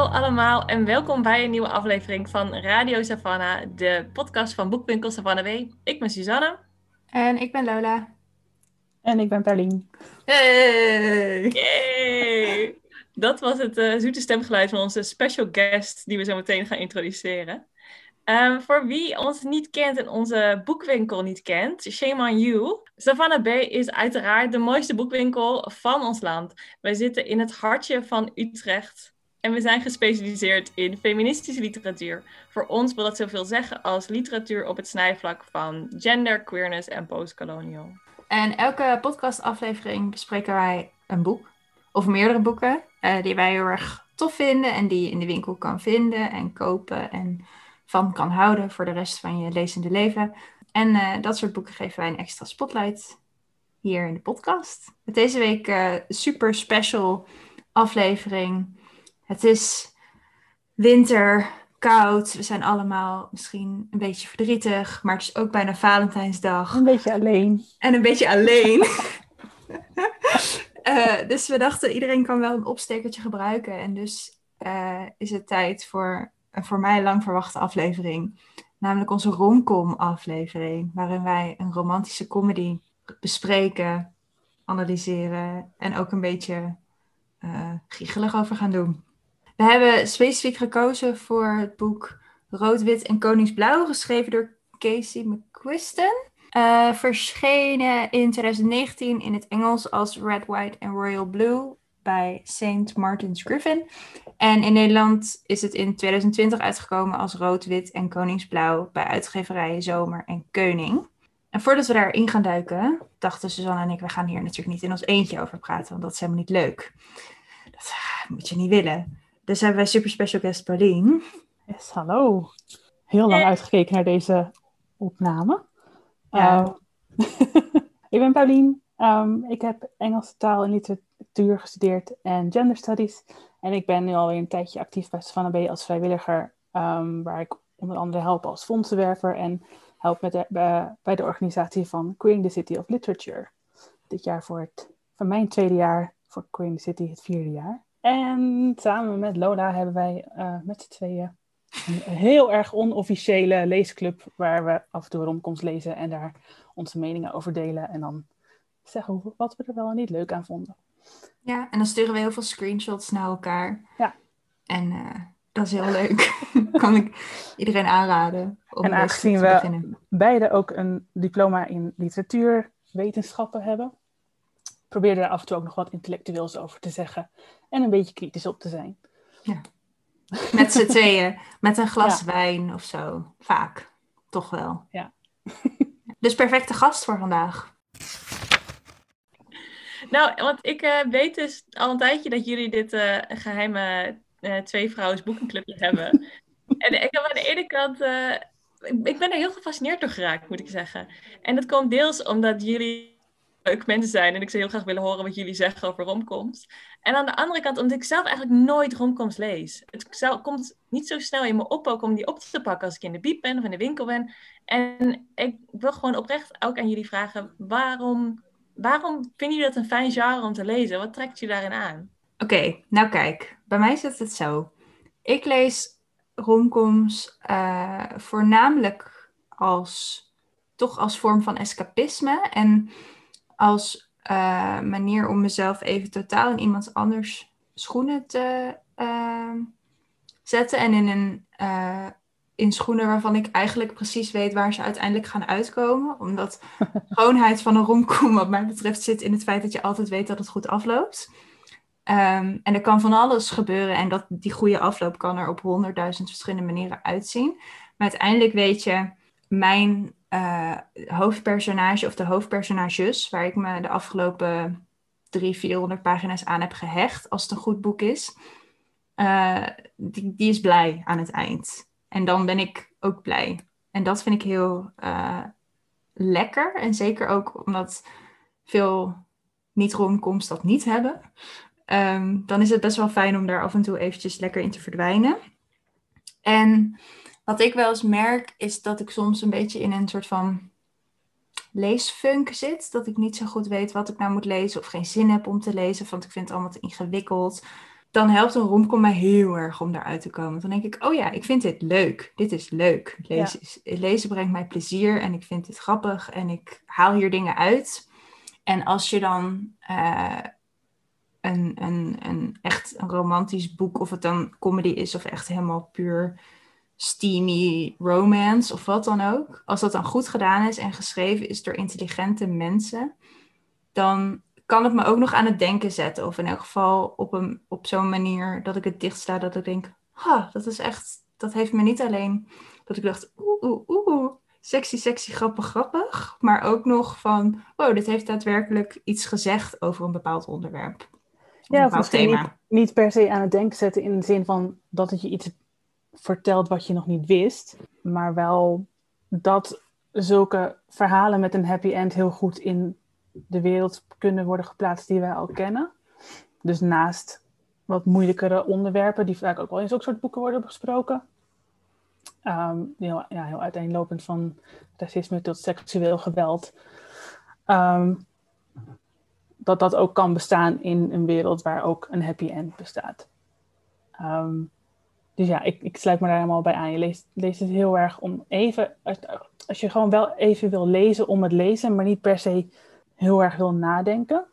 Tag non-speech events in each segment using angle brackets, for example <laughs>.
Hallo allemaal en welkom bij een nieuwe aflevering van Radio Savannah, de podcast van Boekwinkel Savannah W. Ik ben Suzanne. En ik ben Lola. En ik ben Perlien. Hey! Yay! Dat was het eh, zoete stemgeluid van onze special guest die we zo meteen gaan introduceren. Ehm, voor wie ons niet kent en onze boekwinkel niet kent, shame on you. Savannah B is uiteraard de mooiste boekwinkel van ons land. Wij zitten in het hartje van Utrecht. En we zijn gespecialiseerd in feministische literatuur. Voor ons wil dat zoveel zeggen als literatuur op het snijvlak van gender, queerness en postcolonial. En elke podcastaflevering bespreken wij een boek. Of meerdere boeken eh, die wij heel erg tof vinden. En die je in de winkel kan vinden en kopen. En van kan houden voor de rest van je lezende leven. En eh, dat soort boeken geven wij een extra spotlight hier in de podcast. Met deze week uh, super special aflevering. Het is winter, koud. We zijn allemaal misschien een beetje verdrietig. Maar het is ook bijna Valentijnsdag. Een beetje alleen. En een beetje alleen. uh, <laughs> dus we dachten, iedereen kan wel een opstekertje gebruiken. En dus uh, is het tijd voor een voor mij lang verwachte aflevering. Namelijk onze romcom aflevering. Waarin wij een romantische comedy bespreken, analyseren. En ook een beetje uh, giechelig over gaan doen. We hebben specifiek gekozen voor het boek Rood, Wit en Koningsblauw, geschreven door Casey McQuiston. Uh, verschenen in 2019 in het Engels als Red, White en Royal Blue bij St. Martin's Griffin. En in Nederland is het in 2020 uitgekomen als Rood, Wit en Koningsblauw bij uitgeverijen Zomer en Keuning. En voordat we daarin gaan duiken, dachten Suzanne en ik, we gaan hier natuurlijk niet in ons eentje over praten, want dat is helemaal niet leuk. Dat moet je niet willen. Dus hebben wij super special guest Paulien. Yes, hallo. Heel lang uitgekeken naar deze opname. Ja. Uh, <laughs> ik ben Paulien. Um, ik heb Engelse taal en literatuur gestudeerd en gender studies. En ik ben nu alweer een tijdje actief bij Savannah B als vrijwilliger. Um, waar ik onder andere help als fondsenwerver en help met de, bij, bij de organisatie van Queering the City of Literature. Dit jaar voor het, van mijn tweede jaar voor Queering the City het vierde jaar. En samen met Lola hebben wij uh, met z'n tweeën een heel erg onofficiële leesclub waar we af en toe romcoms lezen en daar onze meningen over delen en dan zeggen wat we er wel en niet leuk aan vonden. Ja, en dan sturen we heel veel screenshots naar elkaar. Ja. En uh, dat is heel leuk. <laughs> kan ik iedereen aanraden om en aangezien te we beginnen. beide ook een diploma in literatuurwetenschappen hebben, probeerde er af en toe ook nog wat intellectueels over te zeggen en een beetje kritisch op te zijn. Ja. Met z'n <laughs> tweeën, met een glas Ja. wijn of zo. Vaak, toch wel. Ja. <laughs> Dus perfecte gast voor vandaag. Nou, want ik eh, weet dus al een tijdje dat jullie dit eh, geheime eh, twee vrouwen boekenclubje <laughs> hebben. en ik heb aan de ene kant, eh, ik ben er heel gefascineerd door geraakt, moet ik zeggen. En dat komt deels omdat jullie leuke mensen zijn en ik zou heel graag willen horen wat jullie zeggen over romcoms. En aan de andere kant omdat ik zelf eigenlijk nooit romcoms lees. Het komt niet zo snel in me op ook om die op te pakken als ik in de biep ben of in de winkel ben. En ik wil gewoon oprecht ook aan jullie vragen, waarom, waarom vinden jullie dat een fijn genre om te lezen? Wat trekt je daarin aan? Oké, nou kijk, bij mij zit het zo. Ik lees romcoms eh, voornamelijk als, toch als vorm van escapisme en als eh, manier om mezelf even totaal in iemand anders schoenen te eh, zetten en in, een, eh, in schoenen waarvan ik eigenlijk precies weet waar ze uiteindelijk gaan uitkomen. Omdat <laughs> schoonheid van een romcom wat mij betreft zit in het feit dat je altijd weet dat het goed afloopt. Ehm, en er kan van alles gebeuren en dat, die goede afloop kan er op honderdduizend verschillende manieren uitzien. Maar uiteindelijk weet je, mijn eh, hoofdpersonage of de hoofdpersonages, waar ik me de afgelopen drie, 400 pagina's aan heb gehecht, als het een goed boek is, eh, die, die is blij aan het eind. En dan ben ik ook blij. En dat vind ik heel uh, lekker. En zeker ook omdat veel niet-romcoms dat niet hebben. Um, dan is het best wel fijn om daar af en toe eventjes lekker in te verdwijnen. En wat ik wel eens merk, is dat ik soms een beetje in een soort van leesfunk zit. Dat ik niet zo goed weet wat ik nou moet lezen of geen zin heb om te lezen, want ik vind het allemaal te ingewikkeld. Dan helpt een romcom mij heel erg om daaruit te komen. Dan denk ik, oh ja, ik vind dit leuk. Dit is leuk. Lezen, lezen brengt mij plezier en ik vind het grappig en ik haal hier dingen uit. En als je dan uh, een, een, een echt een romantisch boek, of het dan comedy is of echt helemaal puur steamy romance of wat dan ook. Als dat dan goed gedaan is en geschreven is door intelligente mensen, dan kan het me ook nog aan het denken zetten. Of in elk geval op, een, op zo'n manier dat ik het dichtsta, dat ik denk, ha, dat is echt, dat heeft me niet alleen dat ik dacht, oeh, oeh, oeh, sexy, sexy, grappig, grappig. Maar ook nog van, oh, dit heeft daadwerkelijk iets gezegd over een bepaald onderwerp. Ja, of misschien niet, niet, per se aan het denken zetten in de zin van dat het je iets vertelt wat je nog niet wist, maar wel dat zulke verhalen met een happy end heel goed in de wereld kunnen worden geplaatst die wij al kennen. Dus naast wat moeilijkere onderwerpen, die vaak ook wel in zulke soort boeken worden besproken. Um, heel, ja, heel uiteenlopend van racisme tot seksueel geweld. Um, dat dat ook kan bestaan in een wereld waar ook een happy end bestaat. Um, dus ja, ik, ik sluit me daar helemaal bij aan. Je leest, leest het heel erg om even, als je gewoon wel even wil lezen om het lezen, maar niet per se heel erg wil nadenken.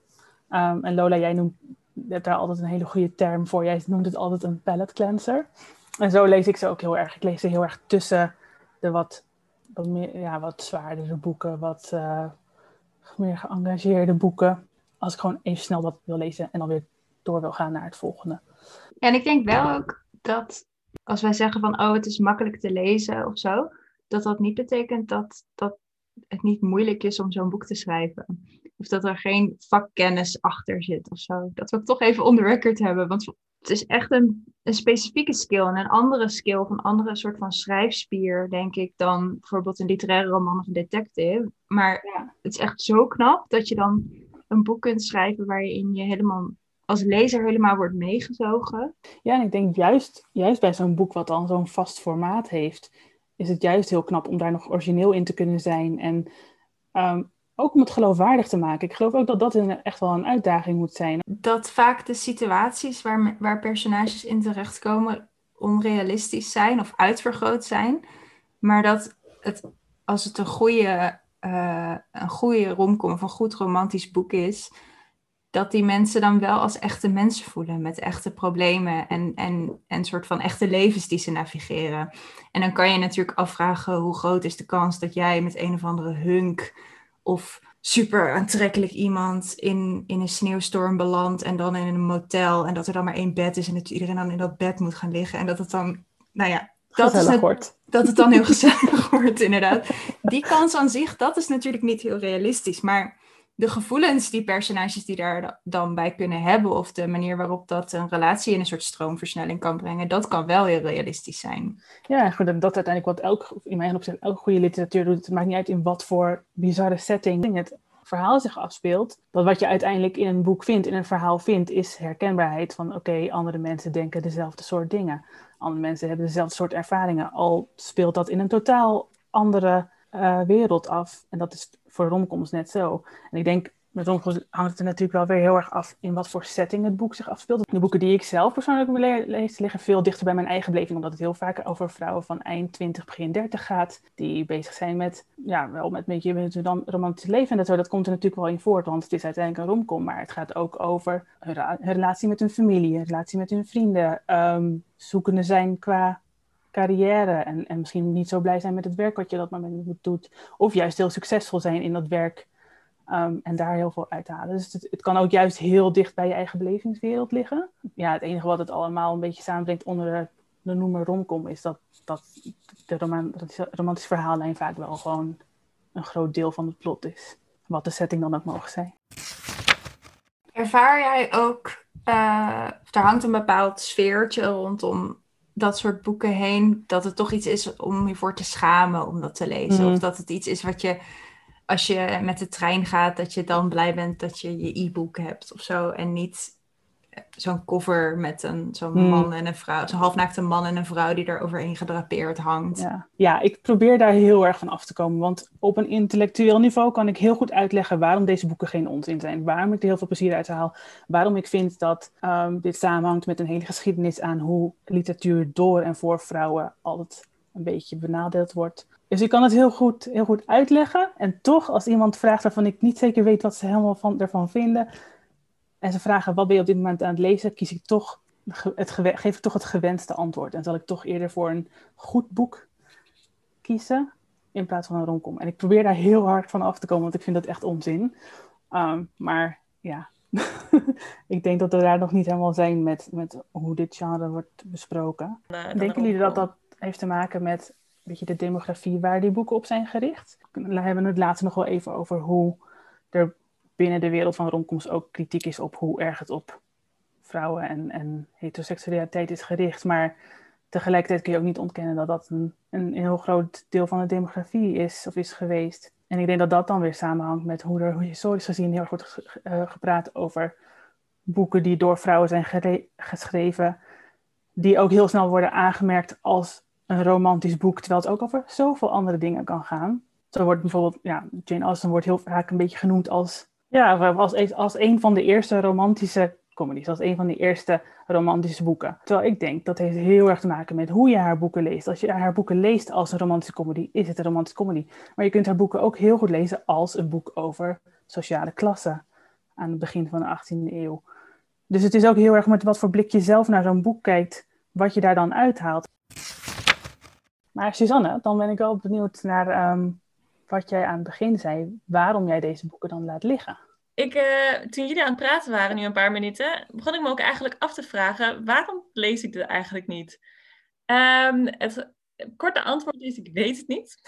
Um, en Lola, jij noemt, hebt daar altijd een hele goede term voor. Jij noemt het altijd een palette cleanser. En zo lees ik ze ook heel erg. Ik lees ze heel erg tussen de wat, wat, meer, ja, wat zwaardere boeken, wat uh, meer geëngageerde boeken. Als ik gewoon even snel wat wil lezen en dan weer door wil gaan naar het volgende. En ik denk wel ook dat als wij zeggen van oh, het is makkelijk te lezen of zo, dat dat niet betekent dat, dat het niet moeilijk is om zo'n boek te schrijven. Of dat er geen vakkennis achter zit of zo. Dat we het toch even on the record hebben. Want het is echt een, een specifieke skill en een andere skill of een andere soort van schrijfspier, denk ik, dan bijvoorbeeld een literaire roman of een detective. Maar ja. het is echt zo knap dat je dan een boek kunt schrijven waarin je helemaal als lezer helemaal wordt meegezogen. Ja, en ik denk juist, juist bij zo'n boek wat dan zo'n vast formaat heeft, is het juist heel knap om daar nog origineel in te kunnen zijn. En ehm, ook om het geloofwaardig te maken. Ik geloof ook dat dat echt wel een uitdaging moet zijn. Dat vaak de situaties waar, waar personages in terechtkomen onrealistisch zijn of uitvergroot zijn. Maar dat het, als het een goede, uh, een goede romcom of een goed romantisch boek is, dat die mensen dan wel als echte mensen voelen met echte problemen en, en, en soort van echte levens die ze navigeren. En dan kan je natuurlijk afvragen hoe groot is de kans dat jij met een of andere hunk of super aantrekkelijk iemand in, in een sneeuwstorm belandt en dan in een motel en dat er dan maar één bed is en dat iedereen dan in dat bed moet gaan liggen en dat het dan, nou ja, dat, is het, dat het dan heel <laughs> gezellig wordt inderdaad. Die kans aan zich, dat is natuurlijk niet heel realistisch, maar de gevoelens die personages die daar dan bij kunnen hebben, of de manier waarop dat een relatie in een soort stroomversnelling kan brengen, dat kan wel heel realistisch zijn. Ja, goed, dat uiteindelijk wat elk, in mijn opzicht elke goede literatuur doet. Het maakt niet uit in wat voor bizarre setting het verhaal zich afspeelt. Dat wat je uiteindelijk in een boek vindt, in een verhaal vindt, is herkenbaarheid van oké, andere mensen denken dezelfde soort dingen. Andere mensen hebben dezelfde soort ervaringen, al speelt dat in een totaal andere uh, wereld af. En dat is voor romcoms net zo. En ik denk, met romcoms hangt het er natuurlijk wel weer heel erg af in wat voor setting het boek zich afspeelt. De boeken die ik zelf persoonlijk lees, liggen veel dichter bij mijn eigen beleving, omdat het heel vaak over vrouwen van eind 20, begin 30 gaat, die bezig zijn met, ja, wel met een beetje met hun romantisch leven. En dat, dat komt er natuurlijk wel in voort, want het is uiteindelijk een romcom, maar het gaat ook over hun, relatie met hun familie, een relatie met hun vrienden, um, zoekende zijn qua carrière en, en misschien niet zo blij zijn met het werk wat je dat moment doet. Of juist heel succesvol zijn in dat werk ehm, en daar heel veel uit halen. Dus het, het, kan ook juist heel dicht bij je eigen belevingswereld liggen. Ja, het enige wat het allemaal een beetje samenbrengt onder de, noemer romcom is dat, dat de roman, romantische verhaallijn vaak wel gewoon een groot deel van het plot is. Wat de setting dan ook mogen zijn. Ervaar jij ook uh, er hangt een bepaald sfeertje rondom dat soort boeken heen. Dat het toch iets is om je voor te schamen om dat te lezen. Mhm. Of dat het iets is wat je, als je met de trein gaat, dat je dan blij bent dat je je e-book hebt of zo. En niet zo'n cover met een, zo'n Hmm. man en een vrouw, zo'n halfnaakte man en een vrouw die er overheen gedrapeerd hangt. Ja. ja, ik probeer daar heel erg van af te komen. Want op een intellectueel niveau kan ik heel goed uitleggen waarom deze boeken geen onzin zijn. Waarom ik er heel veel plezier uit haal. Waarom ik vind dat ehm, dit samenhangt met een hele geschiedenis aan hoe literatuur door en voor vrouwen altijd een beetje benadeeld wordt. Dus ik kan het heel goed, heel goed uitleggen. En toch, als iemand vraagt waarvan ik niet zeker weet wat ze helemaal van, ervan vinden. En ze vragen wat ben je op dit moment aan het lezen, kies ik toch, het geef ik toch het gewenste antwoord. En zal ik toch eerder voor een goed boek kiezen in plaats van een romcom. En ik probeer daar heel hard van af te komen, want ik vind dat echt onzin. Ehm, maar ja, <laughs> ik denk dat we daar nog niet helemaal zijn met, met hoe dit genre wordt besproken. Eh, Denken jullie dat dat heeft te maken met een beetje de demografie waar die boeken op zijn gericht? We hebben het later nog wel even over hoe er binnen de wereld van romcoms ook kritiek is op hoe erg het op vrouwen en, en heteroseksualiteit is gericht. Maar tegelijkertijd kun je ook niet ontkennen dat dat een, een heel groot deel van de demografie is of is geweest. En ik denk dat dat dan weer samenhangt met hoe er historisch gezien heel erg wordt eh, gepraat over boeken die door vrouwen zijn geschreven, die ook heel snel worden aangemerkt als een romantisch boek, terwijl het ook over zoveel andere dingen kan gaan. Zo wordt bijvoorbeeld, ja, Jane Austen wordt heel vaak een beetje genoemd als, ja, als, als een van de eerste romantische comedies, als een van de eerste romantische boeken. Terwijl ik denk dat heeft heel erg te maken met hoe je haar boeken leest. Als je haar boeken leest als een romantische comedy, is het een romantische comedy. Maar je kunt haar boeken ook heel goed lezen als een boek over sociale klasse aan het begin van de 18e eeuw. Dus het is ook heel erg met wat voor blik je zelf naar zo'n boek kijkt, wat je daar dan uithaalt. Maar Suzanne, dan ben ik wel benieuwd naar ehm, wat jij aan het begin zei, waarom jij deze boeken dan laat liggen. Ik, eh, toen jullie aan het praten waren, nu een paar minuten, begon ik me ook eigenlijk af te vragen, waarom lees ik dit eigenlijk niet? Ehm, het korte antwoord is, ik weet het niet.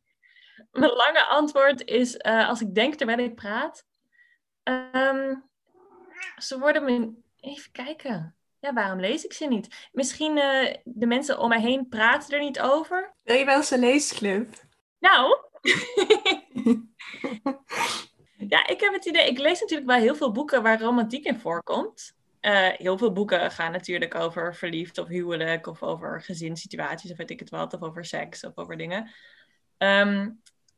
<laughs> Mijn lange antwoord is, eh, als ik denk terwijl ik praat, ehm, ze worden me... Even kijken. Ja, waarom lees ik ze niet? Misschien eh, de mensen om mij heen praten er niet over. Wil je wel eens een leesclub? Nou, <laughs> ja, ik heb het idee, ik lees natuurlijk wel heel veel boeken waar romantiek in voorkomt. Eh, heel veel boeken gaan natuurlijk over verliefd of huwelijk of over gezinssituaties of weet ik het wat, of over seks of over dingen. Ehm,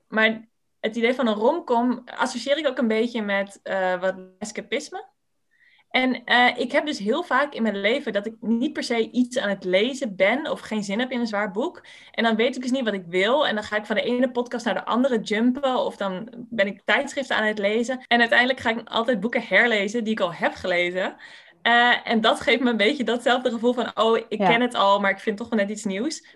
maar het idee van een romcom associeer ik ook een beetje met eh, wat escapisme. En eh, ik heb dus heel vaak in mijn leven dat ik niet per se iets aan het lezen ben of geen zin heb in een zwaar boek. En dan weet ik dus niet wat ik wil. En dan ga ik van de ene podcast naar de andere jumpen. Of dan ben ik tijdschriften aan het lezen. En uiteindelijk ga ik altijd boeken herlezen die ik al heb gelezen. Eh, en dat geeft me een beetje datzelfde gevoel van, oh, ik Ja. ken het al, maar ik vind toch wel net iets nieuws.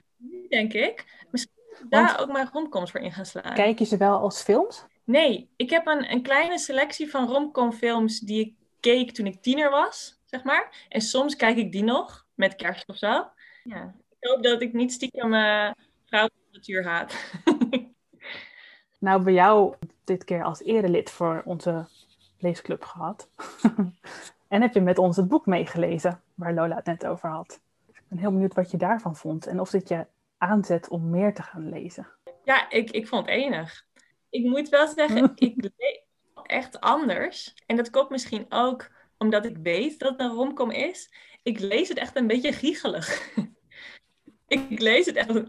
Denk ik, misschien daar Want- ook maar romcoms voor in gaan slaan. Kijk je ze wel als films? Nee, ik heb een, een kleine selectie van romcom films die ik keek toen ik tiener was, zeg maar. En soms kijk ik die nog, met kerst of zo. Ja. Ik hoop dat ik niet stiekem uh, vrouwenliteratuur haat. <laughs> Nou, bij jou dit keer als erelid voor onze leesclub gehad. <laughs> en heb je met ons het boek meegelezen, waar Lola het net over had. Ik ben heel benieuwd wat je daarvan vond en of dit je aanzet om meer te gaan lezen. Ja, ik, ik vond het enig. Ik moet wel zeggen, ik lees echt anders. En dat komt misschien ook omdat ik weet dat het een romcom is. Ik lees het echt een beetje giechelig. <laughs> ik lees het echt, ik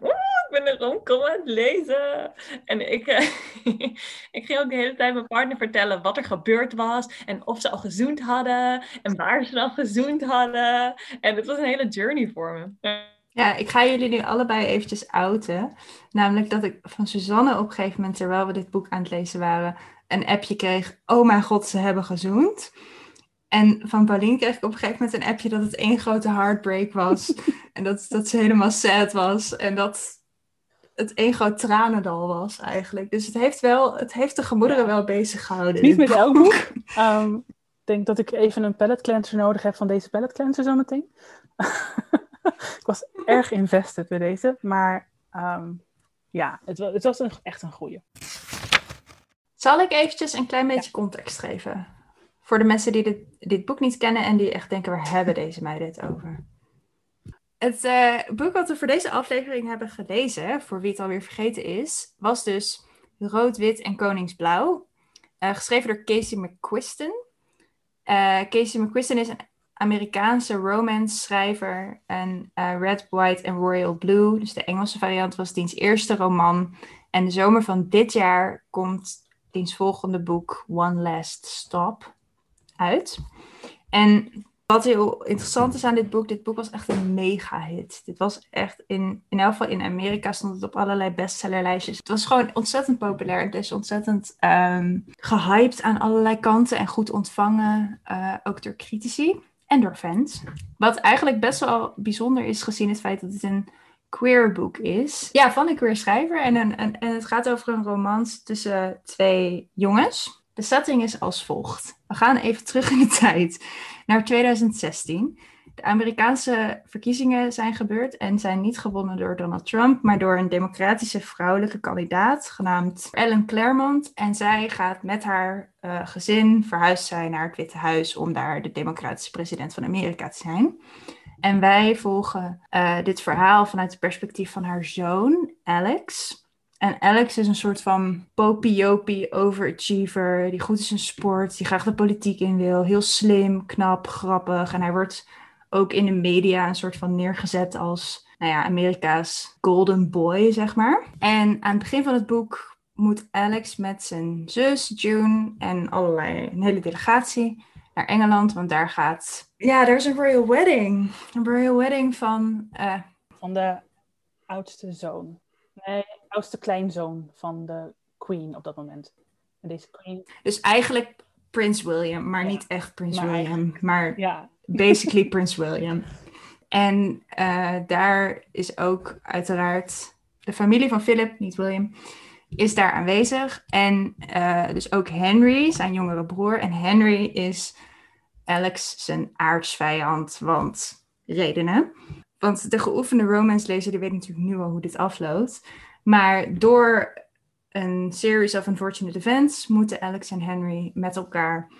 ben een romcom aan het lezen. En ik, uh, <laughs> ik ging ook de hele tijd mijn partner vertellen wat er gebeurd was. En of ze al gezoend hadden. En waar ze al gezoend hadden. En het was een hele journey voor me. Ja, ik ga jullie nu allebei eventjes outen. Namelijk dat ik van Suzanne op een gegeven moment, terwijl we dit boek aan het lezen waren, een appje kreeg. Oh mijn god, ze hebben gezoend. En van Pauline kreeg ik op een gegeven moment een appje dat het één grote heartbreak was. <laughs> en dat, dat ze helemaal sad was. En dat het één groot tranendal was eigenlijk. Dus het heeft, wel, het heeft de gemoederen wel bezig gehouden. Niet met elk boek. Um, ik denk dat ik even een palette cleanser nodig heb van deze palette cleanser zometeen. <laughs> ik was erg invested bij deze. Maar um, ja, het, het was een, echt een goeie. Zal ik eventjes een klein beetje ja. context geven? Voor de mensen die dit, dit boek niet kennen en die echt denken, waar hebben deze meiden het over? Het uh, boek wat we voor deze aflevering hebben gelezen, voor wie het alweer vergeten is, was dus Rood, Wit en Koningsblauw. Uh, geschreven door Casey McQuiston. Uh, Casey McQuiston is een Amerikaanse romance schrijver. En Red, White en Royal Blue, dus de Engelse variant, was diens eerste roman. En de zomer van dit jaar komt diens volgende boek One Last Stop uit. En wat heel interessant is aan dit boek, dit boek was echt een mega hit. Dit was echt, in, in elk geval in Amerika stond het op allerlei bestsellerlijstjes. Het was gewoon ontzettend populair. Het is ontzettend um, gehyped aan allerlei kanten en goed ontvangen, uh, ook door critici en door fans. Wat eigenlijk best wel bijzonder is gezien het feit dat het een queer boek is. Ja, van een queer schrijver. En, een, en, het gaat over een romans tussen twee jongens. De setting is als volgt. We gaan even terug in de <laughs> tijd naar 2016. De Amerikaanse verkiezingen zijn gebeurd en zijn niet gewonnen door Donald Trump, maar door een democratische vrouwelijke kandidaat genaamd Ellen Claremont. En zij gaat met haar uh, gezin verhuisd naar het Witte Huis om daar de democratische president van Amerika te zijn. En wij volgen uh, dit verhaal vanuit het perspectief van haar zoon, Alex. En Alex is een soort van popiopie overachiever, die goed is in sport, die graag de politiek in wil. Heel slim, knap, grappig. En hij wordt ook in de media een soort van neergezet als, nou ja, Amerika's golden boy, zeg maar. En aan het begin van het boek moet Alex met zijn zus June en allerlei, een hele delegatie naar Engeland, want daar gaat, ja, er is een royal wedding. Een royal wedding van... Uh... Van de oudste zoon. Nee, oudste kleinzoon van de queen op dat moment. En deze queen... Dus eigenlijk Prins William, maar niet echt Prins William. Maar <laughs> ja. basically Prins William. En uh, daar is ook uiteraard de familie van Philip, niet William, is daar aanwezig. En uh, dus ook Henry, zijn jongere broer. En Henry is Alex zijn aardsvijand, want redenen. Want de geoefende romance-lezer die weet natuurlijk nu al hoe dit afloopt. Maar door een series of unfortunate events moeten Alex en Henry met elkaar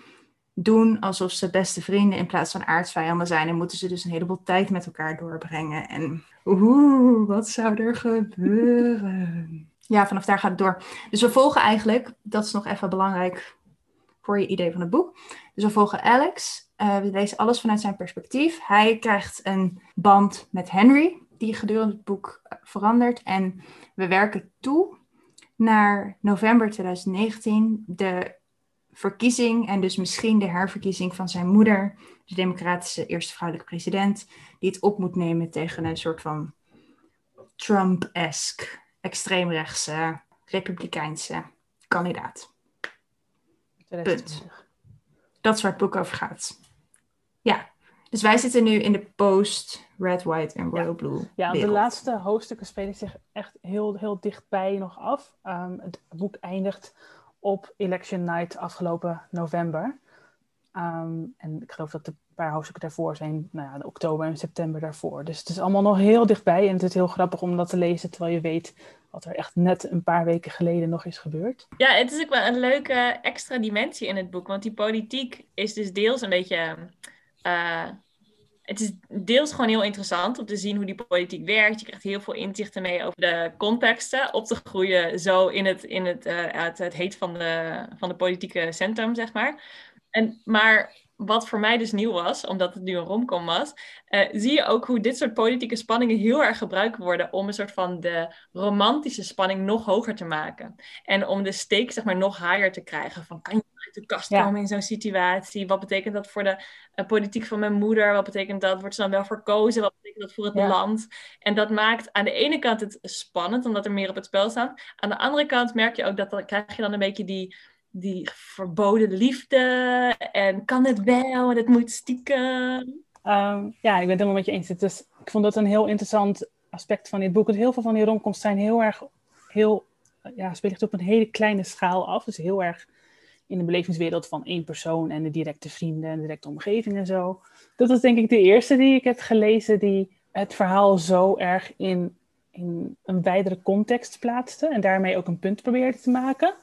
doen alsof ze beste vrienden in plaats van aardsvijanden zijn. En moeten ze dus een heleboel tijd met elkaar doorbrengen. En oeh, wat zou er gebeuren? Ja, vanaf daar gaat het door. Dus we volgen eigenlijk, dat is nog even belangrijk voor je idee van het boek. Dus we volgen Alex. Uh, we lezen alles vanuit zijn perspectief. Hij krijgt een band met Henry, die gedurende het boek eh, verandert. En we werken toe naar november 2019, de verkiezing en dus misschien de herverkiezing van zijn moeder, de democratische eerste vrouwelijke president, die het op moet nemen tegen een soort van Trump-esque, extreemrechtse, republikeinse kandidaat. Punt. Dat is waar het boek over gaat. Ja, dus wij zitten nu in de post Red, White en Royal Blue. Ja, de laatste hoofdstukken spelen zich echt heel, heel dichtbij nog af. Um, het boek eindigt op Election Night afgelopen november. Um, en ik geloof dat de paar hoofdstukken daarvoor zijn, nou ja, de oktober en september daarvoor. Dus het is allemaal nog heel dichtbij en het is heel grappig om dat te lezen terwijl je weet wat er echt net een paar weken geleden nog is gebeurd. Ja, het is ook wel een leuke extra dimensie in het boek, want die politiek is dus deels een beetje. Uh, het is deels gewoon heel interessant om te zien hoe die politiek werkt. Je krijgt heel veel inzichten mee over de contexten. Op te groeien zo in het, in het, uh, het heet van de, van de politieke centrum, zeg maar. En, maar wat voor mij dus nieuw was, omdat het nu een romcom was, uh, zie je ook hoe dit soort politieke spanningen heel erg gebruikt worden om een soort van de romantische spanning nog hoger te maken. En om de steek zeg maar nog higher te krijgen. Van kan je uit de kast komen in zo'n situatie? Wat betekent dat voor de uh, politiek van mijn moeder? Wat betekent dat? Wordt ze dan wel verkozen? Wat betekent dat voor het land? En dat maakt aan de ene kant het spannend, omdat er meer op het spel staat. Aan de andere kant merk je ook dat dan krijg je dan een beetje die die verboden liefde en kan het wel en het moet stiekem. Um, ja, ik ben het helemaal met je eens. Ik vond dat een heel interessant aspect van dit boek. Want heel veel van die romcoms zijn heel erg, heel, ja, spelen op een hele kleine schaal af. Dus heel erg in de belevingswereld van één persoon en de directe vrienden en de directe omgeving en zo. Dat is denk ik de eerste die ik heb gelezen die het verhaal zo erg in, in een wijdere context plaatste en daarmee ook een punt probeerde te maken.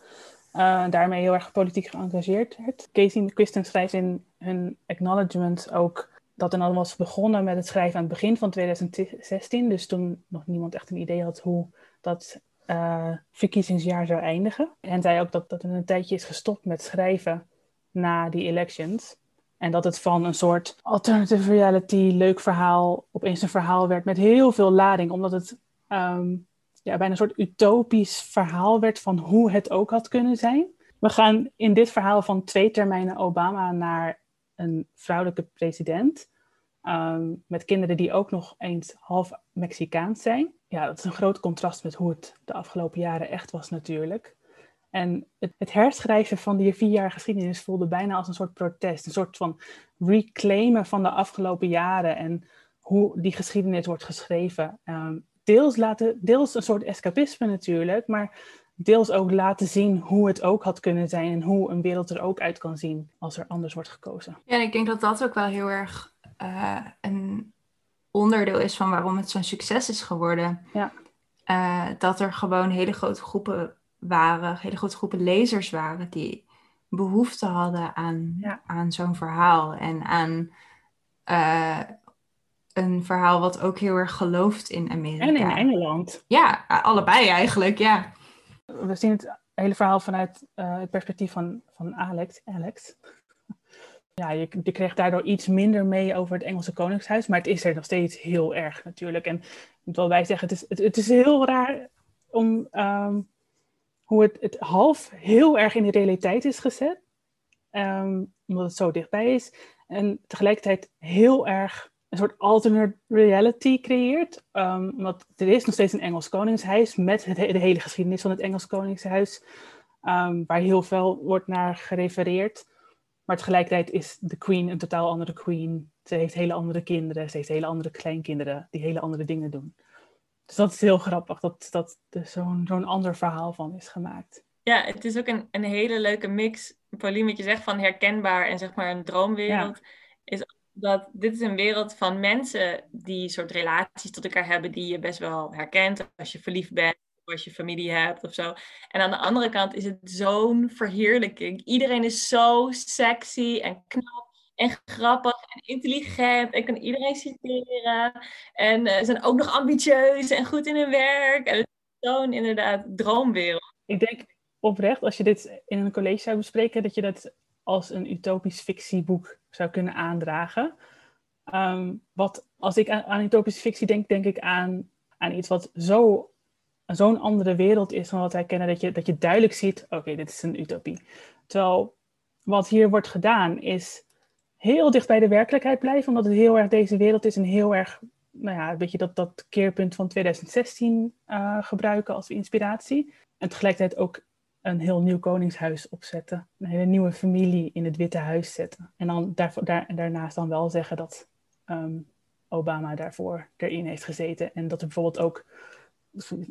Uh, daarmee heel erg politiek geëngageerd werd. Casey en Kristen schrijft in hun acknowledgement ook dat er al was begonnen met het schrijven aan het begin van 2016. Dus toen nog niemand echt een idee had hoe dat uh, verkiezingsjaar zou eindigen. En zei ook dat, dat er een tijdje is gestopt met schrijven na die elections. En dat het van een soort alternative reality, leuk verhaal, opeens een verhaal werd met heel veel lading. Omdat het um, ja, bijna een soort utopisch verhaal werd van hoe het ook had kunnen zijn. We gaan in dit verhaal van twee termijnen Obama naar een vrouwelijke president. Um, met kinderen die ook nog eens half Mexicaans zijn. Ja, dat is een groot contrast met hoe het de afgelopen jaren echt was natuurlijk. En het, het herschrijven van die vier jaar geschiedenis voelde bijna als een soort protest. Een soort van reclaimen van de afgelopen jaren en hoe die geschiedenis wordt geschreven. Um, deels, laten, deels een soort escapisme natuurlijk, maar deels ook laten zien hoe het ook had kunnen zijn en hoe een wereld er ook uit kan zien als er anders wordt gekozen. Ja, en ik denk dat dat ook wel heel erg uh, een onderdeel is van waarom het zo'n succes is geworden. Ja. Uh, dat er gewoon hele grote groepen waren, hele grote groepen lezers waren die behoefte hadden aan, ja. aan zo'n verhaal en aan uh, een verhaal wat ook heel erg gelooft in Amerika. En in Engeland. Ja, allebei eigenlijk, ja. We zien het hele verhaal vanuit uh, het perspectief van, van Alex. Alex. <laughs> Ja, je, je kreeg daardoor iets minder mee over het Engelse Koningshuis, maar het is er nog steeds heel erg natuurlijk. En wat wij zeggen, het is, het, het is heel raar om um, hoe het, het half heel erg in de realiteit is gezet, um, omdat het zo dichtbij is, en tegelijkertijd heel erg een soort alternate reality creëert. Um, omdat er is nog steeds een Engels Koningshuis met het, de hele geschiedenis van het Engels Koningshuis, um, waar heel veel wordt naar gerefereerd. Maar tegelijkertijd is de Queen een totaal andere Queen. Ze heeft hele andere kinderen, ze heeft hele andere kleinkinderen die hele andere dingen doen. Dus dat is heel grappig dat, dat er zo'n zo'n ander verhaal van is gemaakt. Ja, het is ook een, een hele leuke mix. Pauline, wat je zegt van herkenbaar en zeg maar een droomwereld. Ja. Is dat dit is een wereld van mensen die soort relaties tot elkaar hebben die je best wel herkent als je verliefd bent of als je familie hebt of zo. En aan de andere kant is het zo'n verheerlijking. Iedereen is zo sexy en knap en grappig en intelligent en kan iedereen citeren. En uh, zijn ook nog ambitieus en goed in hun werk. En het is zo'n inderdaad droomwereld. Ik denk oprecht, als je dit in een college zou bespreken, dat je dat als een utopisch fictieboek zou kunnen aandragen. Um, wat, als ik aan, utopische fictie denk, denk ik aan, aan iets wat zo, zo'n andere wereld is dan wat wij kennen, dat je, dat je duidelijk ziet, oké, dit is een utopie. Terwijl wat hier wordt gedaan is heel dicht bij de werkelijkheid blijven, omdat het heel erg deze wereld is en heel erg, nou ja, een beetje dat, dat keerpunt van 2016 uh, gebruiken als inspiratie. En tegelijkertijd ook een heel nieuw koningshuis opzetten. Een hele nieuwe familie in het Witte Huis zetten. En dan daar, daar, daarnaast dan wel zeggen dat um, Obama daarvoor erin heeft gezeten. En dat er bijvoorbeeld ook,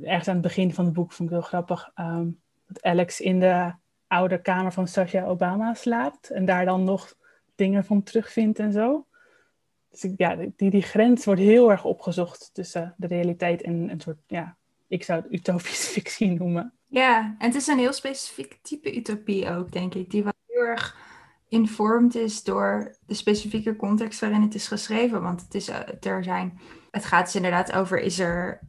ergens aan het begin van het boek vond ik heel grappig, um, dat Alex in de oude kamer van Sasha Obama slaapt. En daar dan nog dingen van terugvindt en zo. Dus ja, die, die grens wordt heel erg opgezocht tussen de realiteit en een soort, ja, ik zou het utopische <laughs> fictie noemen. Ja, en het is een heel specifiek type utopie ook, denk ik, die wel heel erg informed is door de specifieke context waarin het is geschreven. Want het, is, er zijn, het gaat dus inderdaad over, is er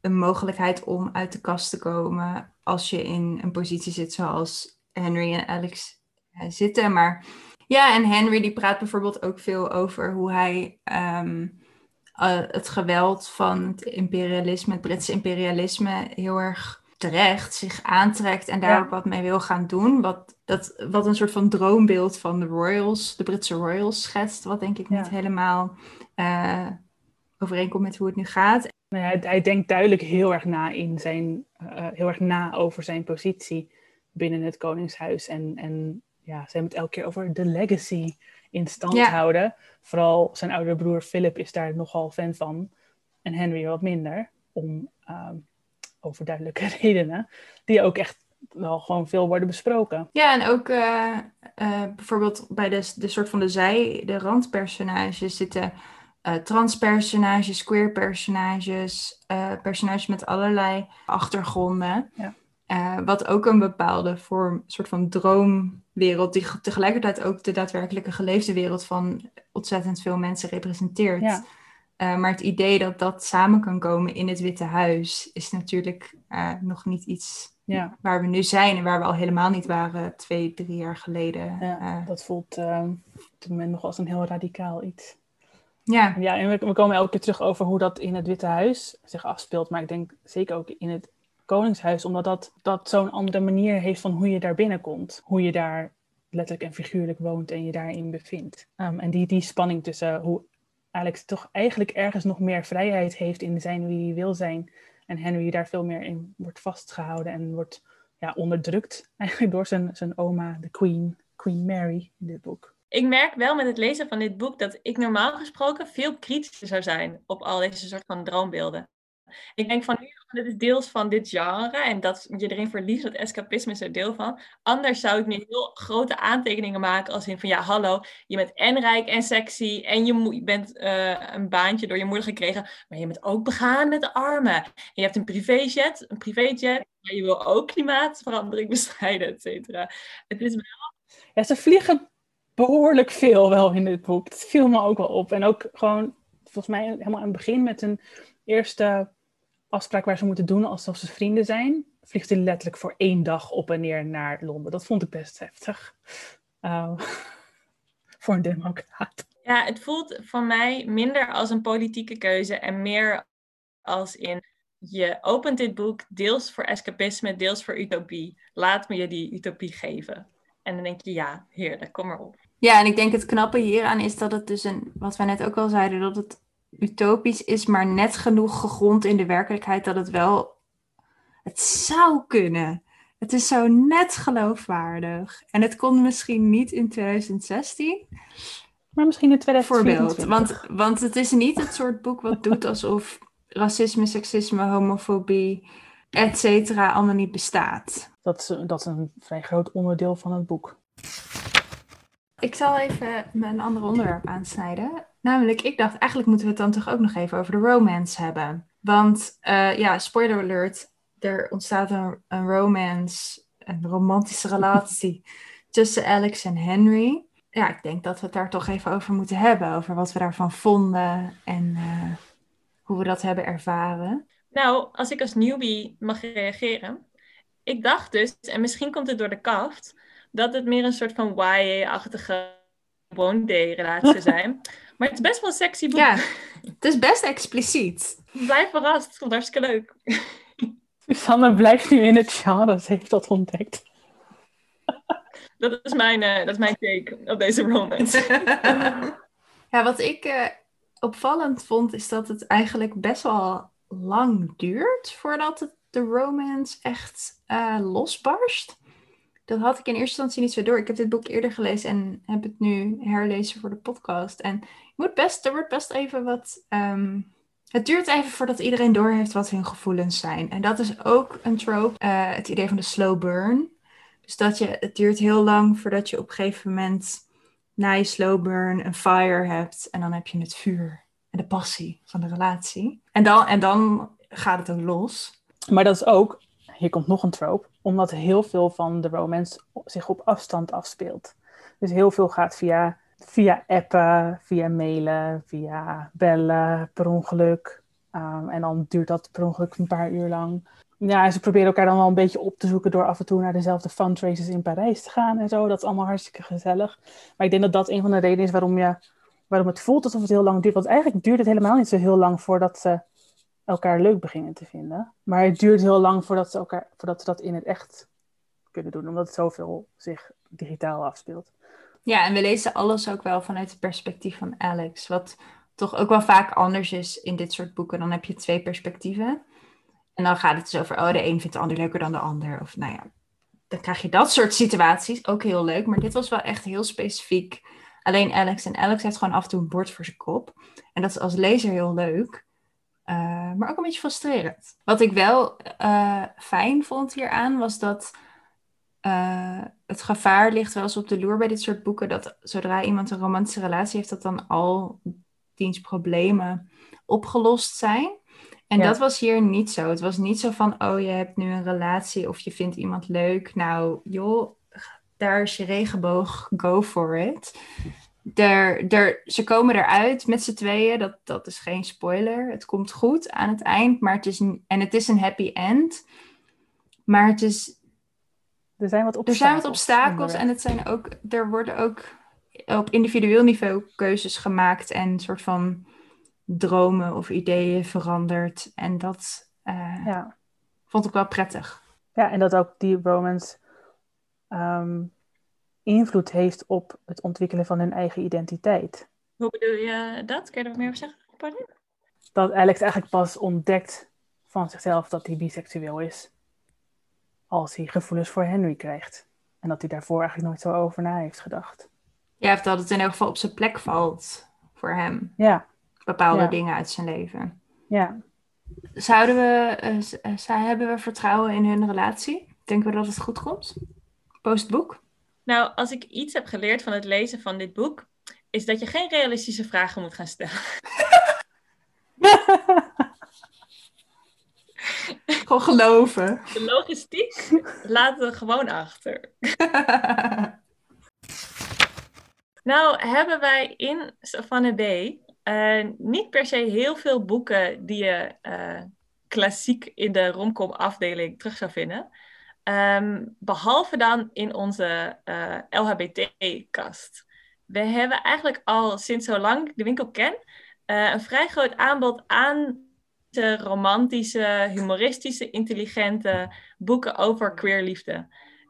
een mogelijkheid om uit de kast te komen als je in een positie zit zoals Henry en Alex zitten. Maar ja, en Henry die praat bijvoorbeeld ook veel over hoe hij uh, het geweld van het imperialisme, het Britse imperialisme, heel erg terecht zich aantrekt en daar ook wat mee wil gaan doen. Wat, dat, wat een soort van droombeeld van de Royals, de Britse Royals schetst, wat denk ik niet helemaal uh, overeenkomt met hoe het nu gaat. Nou ja, hij, hij, denkt duidelijk heel erg na in zijn, uh, heel erg na over zijn positie binnen het Koningshuis. En, en ja, ze hebben het elke keer over de legacy in stand ja. houden. Vooral zijn oudere broer Philip is daar nogal fan van. En Henry wat minder. Om um, over duidelijke <laughs> redenen. Die ook echt wel gewoon veel worden besproken. Ja, en ook uh, uh, bijvoorbeeld bij de, de soort van de zij, de randpersonages zitten uh, transpersonages, queer personages, personages met allerlei achtergronden. Ja. Wat ook een bepaalde vorm, soort van droomwereld, die tegelijkertijd ook de daadwerkelijke geleefde wereld van ontzettend veel mensen representeert. Ja. Uh, maar het idee dat dat samen kan komen in het Witte Huis is natuurlijk uh, nog niet iets ja. waar we nu zijn en waar we al helemaal niet waren twee, drie jaar geleden. Ja, dat voelt op dit moment nog als een heel radicaal iets. Ja. ja, en we, we, komen elke keer terug over hoe dat in het Witte Huis zich afspeelt. Maar ik denk zeker ook in het Koningshuis, omdat dat, dat zo'n andere manier heeft van hoe je daar binnenkomt. Hoe je daar letterlijk en figuurlijk woont en je daarin bevindt. Um, en die, die spanning tussen hoe Alex toch eigenlijk ergens nog meer vrijheid heeft in zijn wie hij wil zijn. En Henry daar veel meer in wordt vastgehouden en wordt ja, onderdrukt <laughs> eigenlijk door zijn, zijn oma, de Queen, Queen Mary in dit boek ik merk wel met het lezen van dit boek dat ik normaal gesproken veel kritischer zou zijn op al deze soort van droombeelden. Ik denk van nu, dit is deels van dit genre en dat je erin verliest, dat escapisme is er deel van. Anders zou ik nu heel grote aantekeningen maken als in van ja, hallo, je bent en rijk en sexy en je, bent uh, een baantje door je moeder gekregen, maar je bent ook begaan met de armen. En je hebt een privéjet, een privéjet, maar je wil ook klimaatverandering <laughs> bestrijden, et cetera. Het is wel... Ja, ze vliegen behoorlijk veel wel in dit boek. Dat viel me ook wel op. En ook gewoon, volgens mij helemaal aan het begin met een eerste afspraak waar ze moeten doen alsof ze vrienden zijn. Vliegt hij letterlijk voor één dag op en neer naar Londen. Dat vond ik best heftig. Uh, <laughs> voor een democraat. Ja, het voelt voor mij minder als een politieke keuze en meer als in je opent dit boek deels voor escapisme, deels voor utopie. Laat me je die utopie geven. En dan denk je, ja, heerlijk, kom maar op. Ja, en ik denk het knappe hieraan is dat het dus een, wat wij net ook al zeiden, dat het utopisch is, maar net genoeg gegrond in de werkelijkheid dat het wel, het zou kunnen. Het is zo net geloofwaardig. En het kon misschien niet in 2016. Maar misschien in 2024. Voorbeeld. Want, want het is niet het soort boek wat doet alsof racisme, seksisme, homofobie, et cetera, allemaal niet bestaat. Dat is, dat is een vrij groot onderdeel van het boek. Ik zal even een ander onderwerp aansnijden. Namelijk, ik dacht, eigenlijk moeten we het dan toch ook nog even over de romance hebben. Want, uh, ja, spoiler alert, er ontstaat een, een romance, een romantische relatie <laughs> tussen Alex en Henry. Ja, ik denk dat we het daar toch even over moeten hebben. Over wat we daarvan vonden en uh, hoe we dat hebben ervaren. Nou, als ik als newbie mag reageren. Ik dacht dus, en misschien komt het door de kaft, dat het meer een soort van YA-achtige one day relatie zijn. <laughs> Maar het is best wel een sexy boek. Ja, het is best expliciet. Blijf verrast, het vond hartstikke leuk. Susanne blijft nu in het genre, ze heeft dat ontdekt. Dat is mijn, uh, dat is mijn take op deze romance. ja, wat ik uh, opvallend vond, is dat het eigenlijk best wel lang duurt voordat het, de romance echt uh, losbarst. Dat had ik in eerste instantie niet zo door. Ik heb dit boek eerder gelezen en heb het nu herlezen voor de podcast. En best, er wordt best even wat. Ehm, het duurt even voordat iedereen doorheeft wat hun gevoelens zijn. En dat is ook een trope, uh, het idee van de slow burn. Dus dat je, het duurt heel lang voordat je op een gegeven moment na je slow burn een fire hebt. En dan heb je het vuur en de passie van de relatie. En dan, en dan gaat het ook los. Maar dat is ook, hier komt nog een trope, omdat heel veel van de romance zich op afstand afspeelt. Dus heel veel gaat via, via appen, via mailen, via bellen, per ongeluk. Um, en dan duurt dat per ongeluk een paar uur lang. Ja, ze proberen elkaar dan wel een beetje op te zoeken door af en toe naar dezelfde fundraisers in Parijs te gaan en zo. Dat is allemaal hartstikke gezellig. Maar ik denk dat dat een van de redenen is waarom, je, waarom het voelt alsof het heel lang duurt. Want eigenlijk duurt het helemaal niet zo heel lang voordat ze elkaar leuk beginnen te vinden. Maar het duurt heel lang voordat ze, elkaar, voordat ze dat in het echt kunnen doen, omdat het zoveel zich digitaal afspeelt. Ja, en we lezen alles ook wel vanuit het perspectief van Alex, wat toch ook wel vaak anders is in dit soort boeken. Dan heb je twee perspectieven. En dan gaat het dus over, oh, de een vindt de ander leuker dan de ander. Of nou ja, dan krijg je dat soort situaties. Ook heel leuk, maar dit was wel echt heel specifiek. Alleen Alex. En Alex heeft gewoon af en toe een bord voor zijn kop. En dat is als lezer heel leuk. Eh, maar ook een beetje frustrerend. Wat ik wel uh, fijn vond hieraan was dat uh, het gevaar ligt wel eens op de loer bij dit soort boeken. Dat zodra iemand een romantische relatie heeft, dat dan al diens problemen opgelost zijn. En Ja. dat was hier niet zo. Het was niet zo van, oh, je hebt nu een relatie of je vindt iemand leuk. Nou, joh, daar is je regenboog, go for it. Ze komen eruit met z'n tweeën, dat, dat is geen spoiler. Het komt goed aan het eind, maar het is, en het is een happy end. Maar het is, Er zijn wat er obstakels. zijn wat obstakels onderweg. en het zijn ook, er worden ook op individueel niveau keuzes gemaakt en soort van dromen of ideeën veranderd. En dat eh, Ja. vond ik wel prettig. ja, en dat ook die romance ehm, invloed heeft op het ontwikkelen van hun eigen identiteit. Hoe bedoel je dat? Kun je er wat meer over zeggen? Pauline? Dat Alex eigenlijk pas ontdekt van zichzelf dat hij biseksueel is. Als hij gevoelens voor Henry krijgt. En dat hij daarvoor eigenlijk nooit zo over na heeft gedacht. Ja, of dat het in elk geval op zijn plek valt voor hem. Ja, Bepaalde Ja. dingen uit zijn leven. ja. Zouden we, z- zou- hebben we vertrouwen in hun relatie? Denken we dat het goed komt? Postboek? Nou, als ik iets heb geleerd van het lezen van dit boek, is dat je geen realistische vragen moet gaan stellen. <laughs> <laughs> Gewoon geloven. De logistiek <laughs> laten we gewoon achter. <laughs> Nou, hebben wij in Savannah Bay eh, niet per se heel veel boeken die je eh, klassiek in de romcom afdeling terug zou vinden. Ehm, behalve dan in onze eh, LHBT-kast. We hebben eigenlijk al sinds zolang ik de winkel ken, een vrij groot aanbod aan romantische, humoristische, intelligente boeken over queerliefde.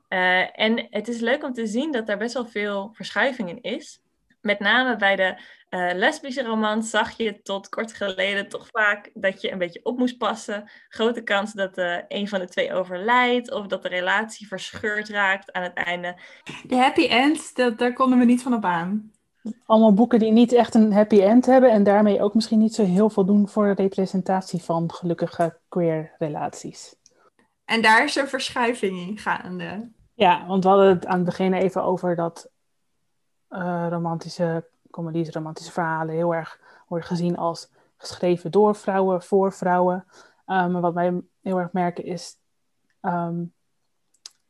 Eh, en het is leuk om te zien dat daar best wel veel verschuiving in is. Met name bij de eh, lesbische romans zag je tot kort geleden toch vaak dat je een beetje op moest passen. Grote kans dat eh, een van de twee overlijdt of dat de relatie verscheurd raakt aan het einde. De happy end, daar konden we niet van op aan. Allemaal boeken die niet echt een happy end hebben. En daarmee ook misschien niet zo heel veel doen voor de representatie van gelukkige queer relaties. En daar is een verschuiving in gaande. Ja, want we hadden het aan het begin even over dat eh, romantische comedies, romantische verhalen heel erg worden gezien als geschreven door vrouwen, voor vrouwen. Eh, maar wat wij heel erg merken is ehm,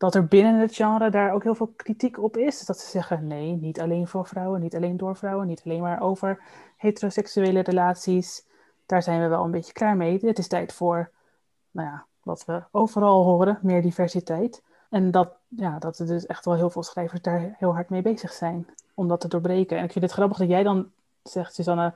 dat er binnen het genre daar ook heel veel kritiek op is. Dat ze zeggen nee, niet alleen voor vrouwen, niet alleen door vrouwen, niet alleen maar over heteroseksuele relaties. Daar zijn we wel een beetje klaar mee. Het is tijd voor, nou ja, wat we overal horen, meer diversiteit. En dat, ja, dat er dus echt wel heel veel schrijvers daar heel hard mee bezig zijn om dat te doorbreken. En ik vind het grappig dat jij dan zegt, Susanne,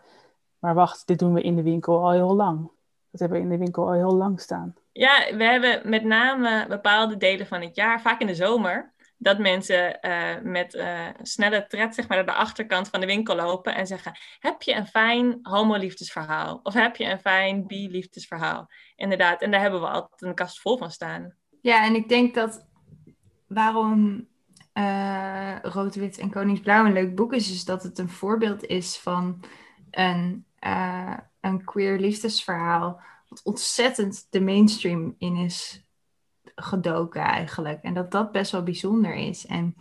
maar wacht, dit doen we in de winkel al heel lang. Dat hebben we in de winkel al heel lang staan. Ja, we hebben met name bepaalde delen van het jaar, vaak in de zomer, dat mensen eh, met eh, snelle tred zeg maar, naar de achterkant van de winkel lopen en zeggen: Heb je een fijn homo-liefdesverhaal? Of heb je een fijn bi-liefdesverhaal? Inderdaad, en daar hebben we altijd een kast vol van staan. Ja, en ik denk dat waarom eh, Rood, Wit en Koningsblauw een leuk boek is, is dat het een voorbeeld is van een, eh, een queer liefdesverhaal. Wat ontzettend de mainstream in is gedoken eigenlijk. En dat dat best wel bijzonder is. En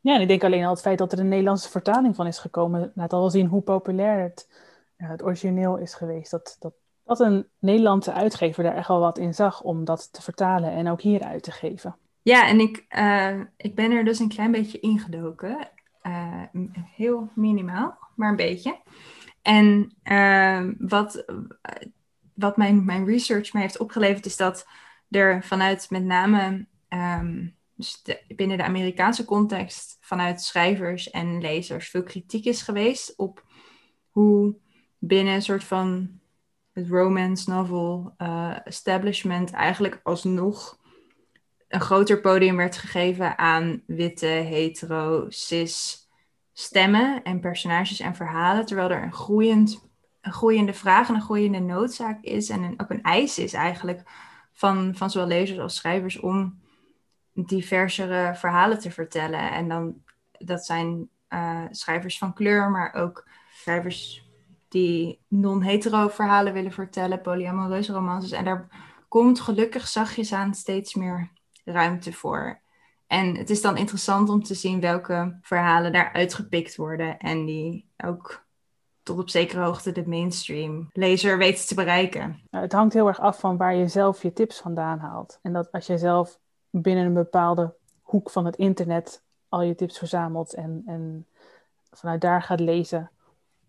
Ja, en ik denk alleen al het feit dat er een Nederlandse vertaling van is gekomen, laat al zien hoe populair het, ja, het origineel is geweest. Dat, dat, dat een Nederlandse uitgever daar echt wel wat in zag om dat te vertalen en ook hier uit te geven. ja, en ik, eh, ik ben er dus een klein beetje ingedoken. Eh, m- heel minimaal, maar een beetje. En ehm, wat, wat mijn, mijn research mij heeft opgeleverd, is dat er vanuit met name ehm, dus binnen de Amerikaanse context, vanuit schrijvers en lezers, veel kritiek is geweest op hoe binnen een soort van het romance novel eh, establishment eigenlijk alsnog een groter podium werd gegeven aan witte, hetero, cis stemmen en personages en verhalen, terwijl er een, groeiend, een groeiende vraag en een groeiende noodzaak is en een, ook een eis is eigenlijk van, van zowel lezers als schrijvers om diversere verhalen te vertellen. En dan, dat zijn eh, schrijvers van kleur, maar ook schrijvers die non-hetero verhalen willen vertellen, polyamoreuze romances. En daar komt gelukkig zachtjes aan steeds meer ruimte voor. En het is dan interessant om te zien welke verhalen daar uitgepikt worden en die ook tot op zekere hoogte de mainstream lezer weet te bereiken. Nou, het hangt heel erg af van waar je zelf je tips vandaan haalt. En dat als je zelf binnen een bepaalde hoek van het internet al je tips verzamelt en, en vanuit daar gaat lezen,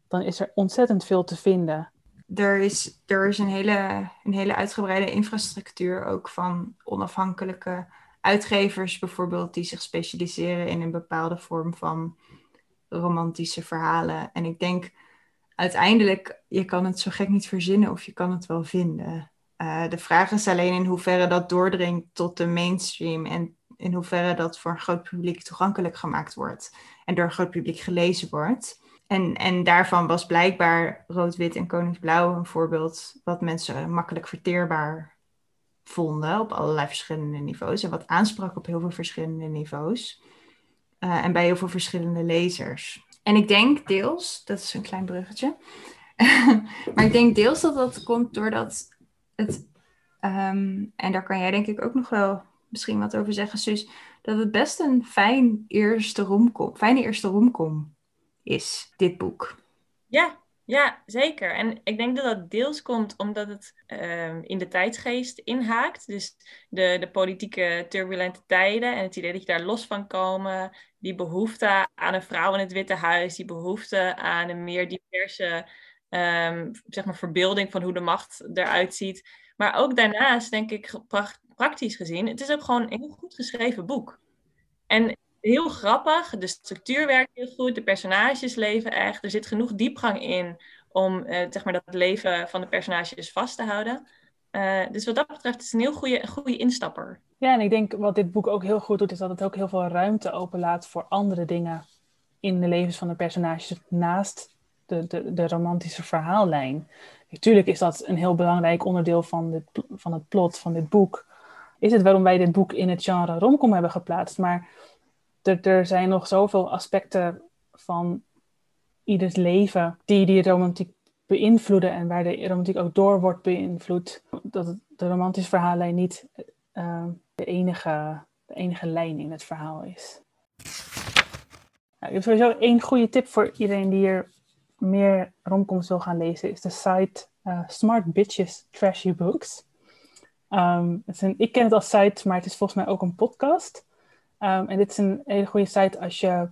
dan is er ontzettend veel te vinden. Er is, er is een, hele, een hele uitgebreide infrastructuur ook van onafhankelijke uitgevers bijvoorbeeld die zich specialiseren in een bepaalde vorm van romantische verhalen. En ik denk uiteindelijk, je kan het zo gek niet verzinnen of je kan het wel vinden. Uh, de vraag is alleen in hoeverre dat doordringt tot de mainstream en in hoeverre dat voor een groot publiek toegankelijk gemaakt wordt en door een groot publiek gelezen wordt. En, en daarvan was blijkbaar rood-wit en koningsblauw een voorbeeld wat mensen makkelijk verteerbaar vonden op allerlei verschillende niveaus en wat aansprak op heel veel verschillende niveaus. Uh, en bij heel veel verschillende lezers. En ik denk deels, dat is een klein bruggetje, <laughs> maar ik denk deels dat dat komt doordat het, um, en daar kan jij denk ik ook nog wel misschien wat over zeggen, Suus, dat het best een fijn eerste romcom, fijne eerste romcom is, dit boek. Ja, ja, zeker. En ik denk dat dat deels komt omdat het uh, in de tijdsgeest inhaakt. Dus de, de politieke turbulente tijden en het idee dat je daar los van komen. Die behoefte aan een vrouw in het Witte Huis, die behoefte aan een meer diverse um, zeg maar verbeelding van hoe de macht eruit ziet. Maar ook daarnaast denk ik praktisch gezien, het is ook gewoon een heel goed geschreven boek. En heel grappig. De structuur werkt heel goed. De personages leven echt. Er zit genoeg diepgang in om uh, zeg maar, dat leven van de personages vast te houden. Uh, dus wat dat betreft is het een heel goede, goede instapper. Ja, en ik denk wat dit boek ook heel goed doet, is dat het ook heel veel ruimte openlaat voor andere dingen in de levens van de personages naast de, de, de romantische verhaallijn. Natuurlijk is dat een heel belangrijk onderdeel van, dit, van het plot van dit boek. Is het waarom wij dit boek in het genre romcom hebben geplaatst. Maar er, er zijn nog zoveel aspecten van ieders leven die die romantiek beïnvloeden en waar de romantiek ook door wordt beïnvloed. Dat de romantische verhaallijn niet uh, de, enige, de enige lijn in het verhaal is. Nou, ik heb sowieso één goede tip voor iedereen die hier meer romcoms wil gaan lezen. Is de site uh, Smart Bitches Trashy Books. Um, het is een, ik ken het als site, maar het is volgens mij ook een podcast. Um, en dit is een hele goede site als je...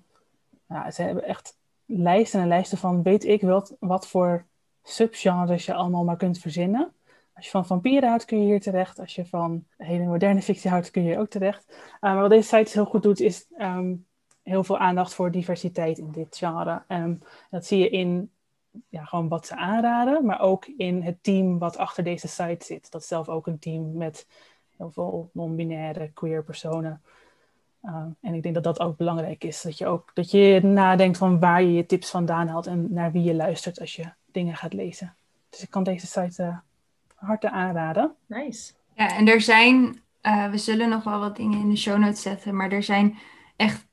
Nou, ze hebben echt lijsten en lijsten van weet ik wat, wat voor subgenres je allemaal maar kunt verzinnen. Als je van vampieren houdt, kun je hier terecht. Als je van hele moderne fictie houdt, kun je ook terecht. Uh, maar wat deze site heel goed doet, is um, heel veel aandacht voor diversiteit in dit genre. Um, dat zie je in ja, gewoon wat ze aanraden, maar ook in het team wat achter deze site zit. Dat is zelf ook een team met heel veel non-binaire queer personen. Uh, en ik denk dat dat ook belangrijk is. Dat je ook dat je nadenkt van waar je je tips vandaan haalt en naar wie je luistert als je dingen gaat lezen. Dus ik kan deze site uh, harte aanraden. Nice. Ja, en er zijn, uh, we zullen nog wel wat dingen in de show notes zetten, maar er zijn echt,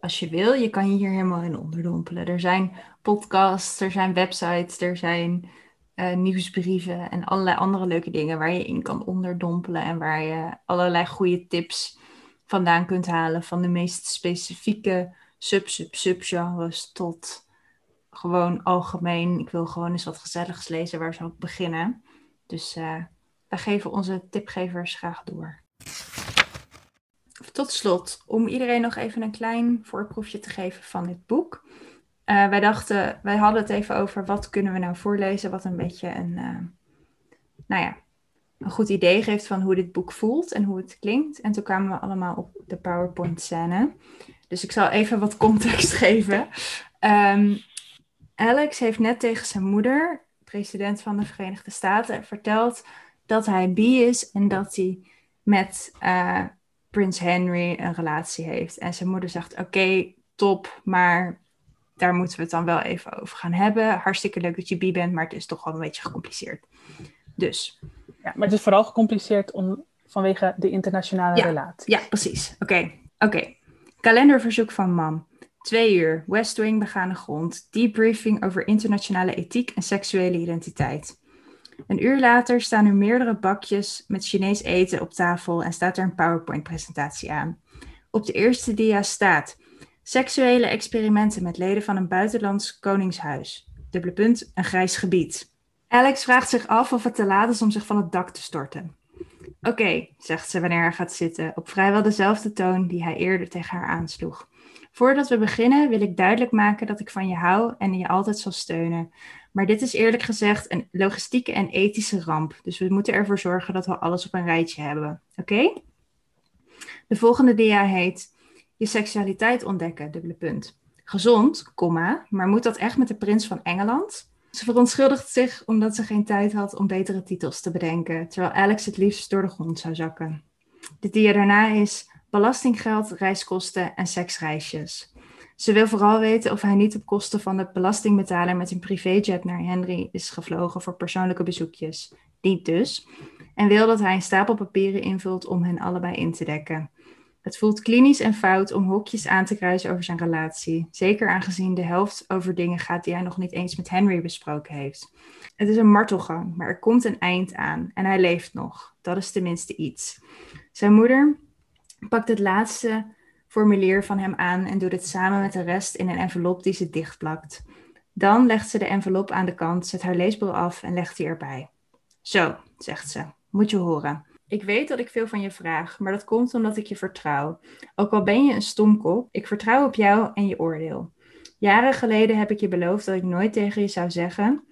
als je wil, je kan je hier helemaal in onderdompelen. Er zijn podcasts, er zijn websites, er zijn uh, nieuwsbrieven en allerlei andere leuke dingen waar je in kan onderdompelen en waar je allerlei goede tips vandaan kunt halen. Van de meest specifieke sub-sub-subgenres tot gewoon algemeen. Ik wil gewoon eens wat gezelligs lezen. Waar zou ik beginnen? Dus uh, wij geven onze tipgevers graag door. Tot slot, om iedereen nog even een klein voorproefje te geven van dit boek. Uh, wij dachten, wij hadden het even over wat kunnen we nou voorlezen, wat een beetje een, uh, nou ja, een goed idee geeft van hoe dit boek voelt en hoe het klinkt. En toen kwamen we allemaal op de PowerPoint-scène. Dus ik zal even wat context <laughs> geven. Um, Alex heeft net tegen zijn moeder, president van de Verenigde Staten, verteld dat hij bi is en dat hij met uh, Prins Henry een relatie heeft. En zijn moeder zegt: Oké, top, maar daar moeten we het dan wel even over gaan hebben. Hartstikke leuk dat je bi bent, maar het is toch wel een beetje gecompliceerd. Dus ja, maar het is vooral gecompliceerd om, vanwege de internationale ja, relatie. Ja, precies. Oké, oké. Kalenderverzoek van mam. Twee uur, West Wing begane grond, debriefing over internationale ethiek en seksuele identiteit. Een uur later staan er meerdere bakjes met Chinees eten op tafel en staat er een PowerPoint-presentatie aan. Op de eerste dia staat seksuele experimenten met leden van een buitenlands koningshuis. dubbele punt, een grijs gebied. Alex vraagt zich af of het te laat is om zich van het dak te storten. Oké, zegt ze wanneer hij gaat zitten, op vrijwel dezelfde toon die hij eerder tegen haar aansloeg. Voordat we beginnen wil ik duidelijk maken dat ik van je hou en je altijd zal steunen. Maar dit is eerlijk gezegd een logistieke en ethische ramp. Dus we moeten ervoor zorgen dat we alles op een rijtje hebben. Oké? De volgende dia heet Je seksualiteit ontdekken, dubbele punt. Gezond, komma, maar moet dat echt met de prins van Engeland? Ze verontschuldigt zich omdat ze geen tijd had om betere titels te bedenken, terwijl Alex het liefst door de grond zou zakken. De dia daarna is belastinggeld, reiskosten en seksreisjes. Ze wil vooral weten of hij niet op kosten van de belastingbetaler met een privéjet naar Henry is gevlogen voor persoonlijke bezoekjes. Niet dus. En wil dat hij een stapel papieren invult om hen allebei in te dekken. Het voelt klinisch en fout om hokjes aan te kruisen over zijn relatie. Zeker aangezien de helft over dingen gaat die hij nog niet eens met Henry besproken heeft. Het is een martelgang, maar er komt een eind aan en hij leeft nog. Dat is tenminste iets. Zijn moeder pakt het laatste formulier van hem aan en doet het samen met de rest in een envelop die ze dichtplakt. Dan legt ze de envelop aan de kant, zet haar leesbril af en legt die erbij. Zo, zegt ze, moet je horen. Ik weet dat ik veel van je vraag, maar dat komt omdat ik je vertrouw. Ook al ben je een stomkop, ik vertrouw op jou en je oordeel. Jaren geleden heb ik je beloofd dat ik nooit tegen je zou zeggen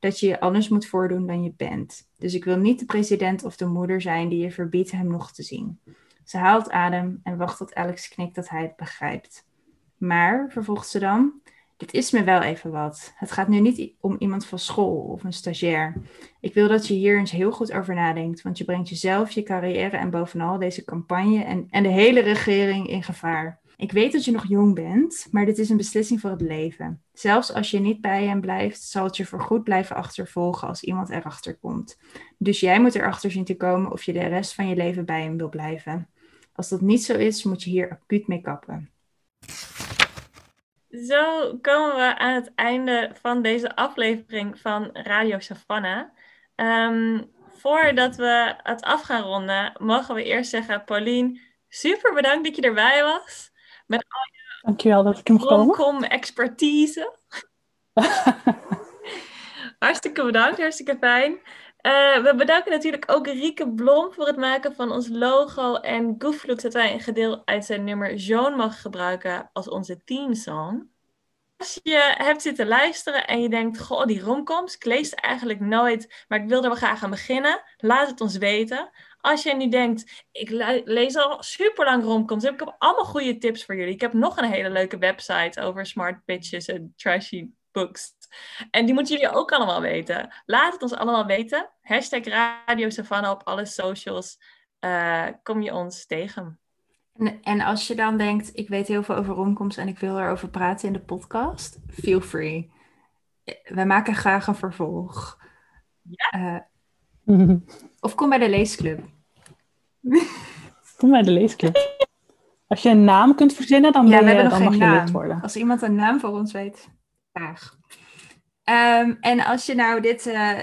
dat je je anders moet voordoen dan je bent. Dus ik wil niet de president of de moeder zijn die je verbiedt hem nog te zien. Ze haalt adem en wacht tot Alex knikt dat hij het begrijpt. Maar, vervolgt ze dan, dit is me wel even wat. Het gaat nu niet om iemand van school of een stagiair. Ik wil dat je hier eens heel goed over nadenkt, want je brengt jezelf, je carrière en bovenal deze campagne en, en de hele regering in gevaar. Ik weet dat je nog jong bent, maar dit is een beslissing voor het leven. Zelfs als je niet bij hem blijft, zal het je voorgoed blijven achtervolgen als iemand erachter komt. Dus jij moet erachter zien te komen of je de rest van je leven bij hem wil blijven. Als dat niet zo is, moet je hier acuut mee kappen. Zo komen we aan het einde van deze aflevering van Radio Savannah. Ehm, voordat we het af gaan ronden, mogen we eerst zeggen, Paulien, super bedankt dat je erbij was. Met al je Dankjewel dat ik hem expertise. <laughs> hartstikke bedankt, hartstikke fijn. Uh, we bedanken natuurlijk ook Rieke Blom voor het maken van ons logo en Gooflux dat wij een gedeelte uit zijn nummer Joan mag gebruiken als onze teamsong. Als je hebt zitten luisteren en je denkt, goh, die romcoms, ik lees eigenlijk nooit, maar ik wil er wel graag aan beginnen, laat het ons weten. Als je nu denkt, ik lees al super lang romcoms, heb ik allemaal goede tips voor jullie. Ik heb nog een hele leuke website over smart pitches en trashy books. En die moeten jullie ook allemaal weten. Laat het ons allemaal weten. Hashtag Radio Savannah op alle socials. Uh, kom je ons tegen. En, en, als je dan denkt, ik weet heel veel over romcoms en ik wil erover praten in de podcast, feel free. Wij maken graag een vervolg. Ja? Uh, <laughs> of kom bij de leesclub. <laughs> Kom bij de leesclub. Als je een naam kunt verzinnen, dan, ben je, dan mag je lid worden. Als iemand een naam voor ons weet, graag. Um, en als je nou dit, uh,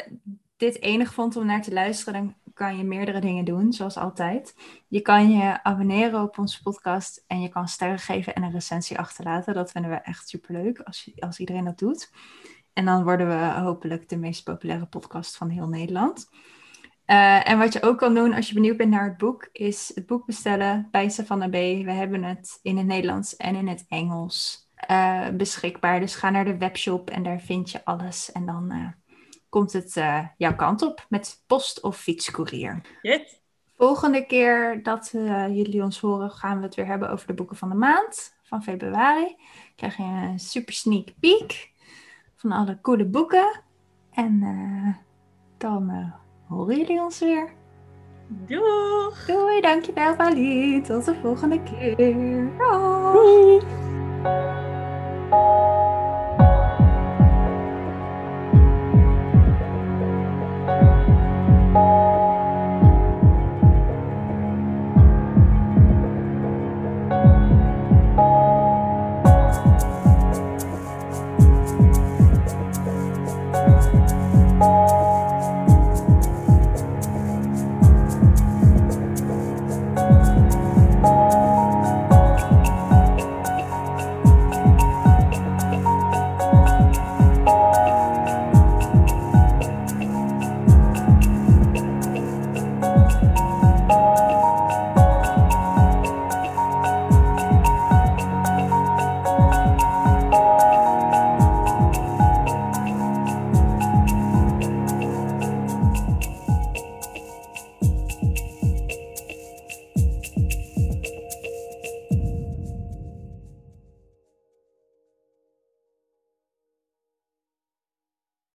dit enig vond om naar te luisteren, dan kan je meerdere dingen doen, zoals altijd. Je kan je abonneren op onze podcast en je kan sterren geven en een recensie achterlaten. Dat vinden we echt superleuk als, als iedereen dat doet. En dan worden we hopelijk de meest populaire podcast van heel Nederland. Uh, en wat je ook kan doen als je benieuwd bent naar het boek, is het boek bestellen bij Savannah B. We hebben het in het Nederlands en in het Engels uh, beschikbaar. Dus ga naar de webshop en daar vind je alles. En dan uh, komt het uh, jouw kant op met post- of fietscourier. Yes. Volgende keer dat jullie ons horen, gaan we het weer hebben over de boeken van de maand van februari. Krijg je een super sneak peek van alle coole boeken. En dan horen jullie ons weer. Doeg! Doei, dankjewel Paulien. Tot de volgende keer. Doei! Thank you.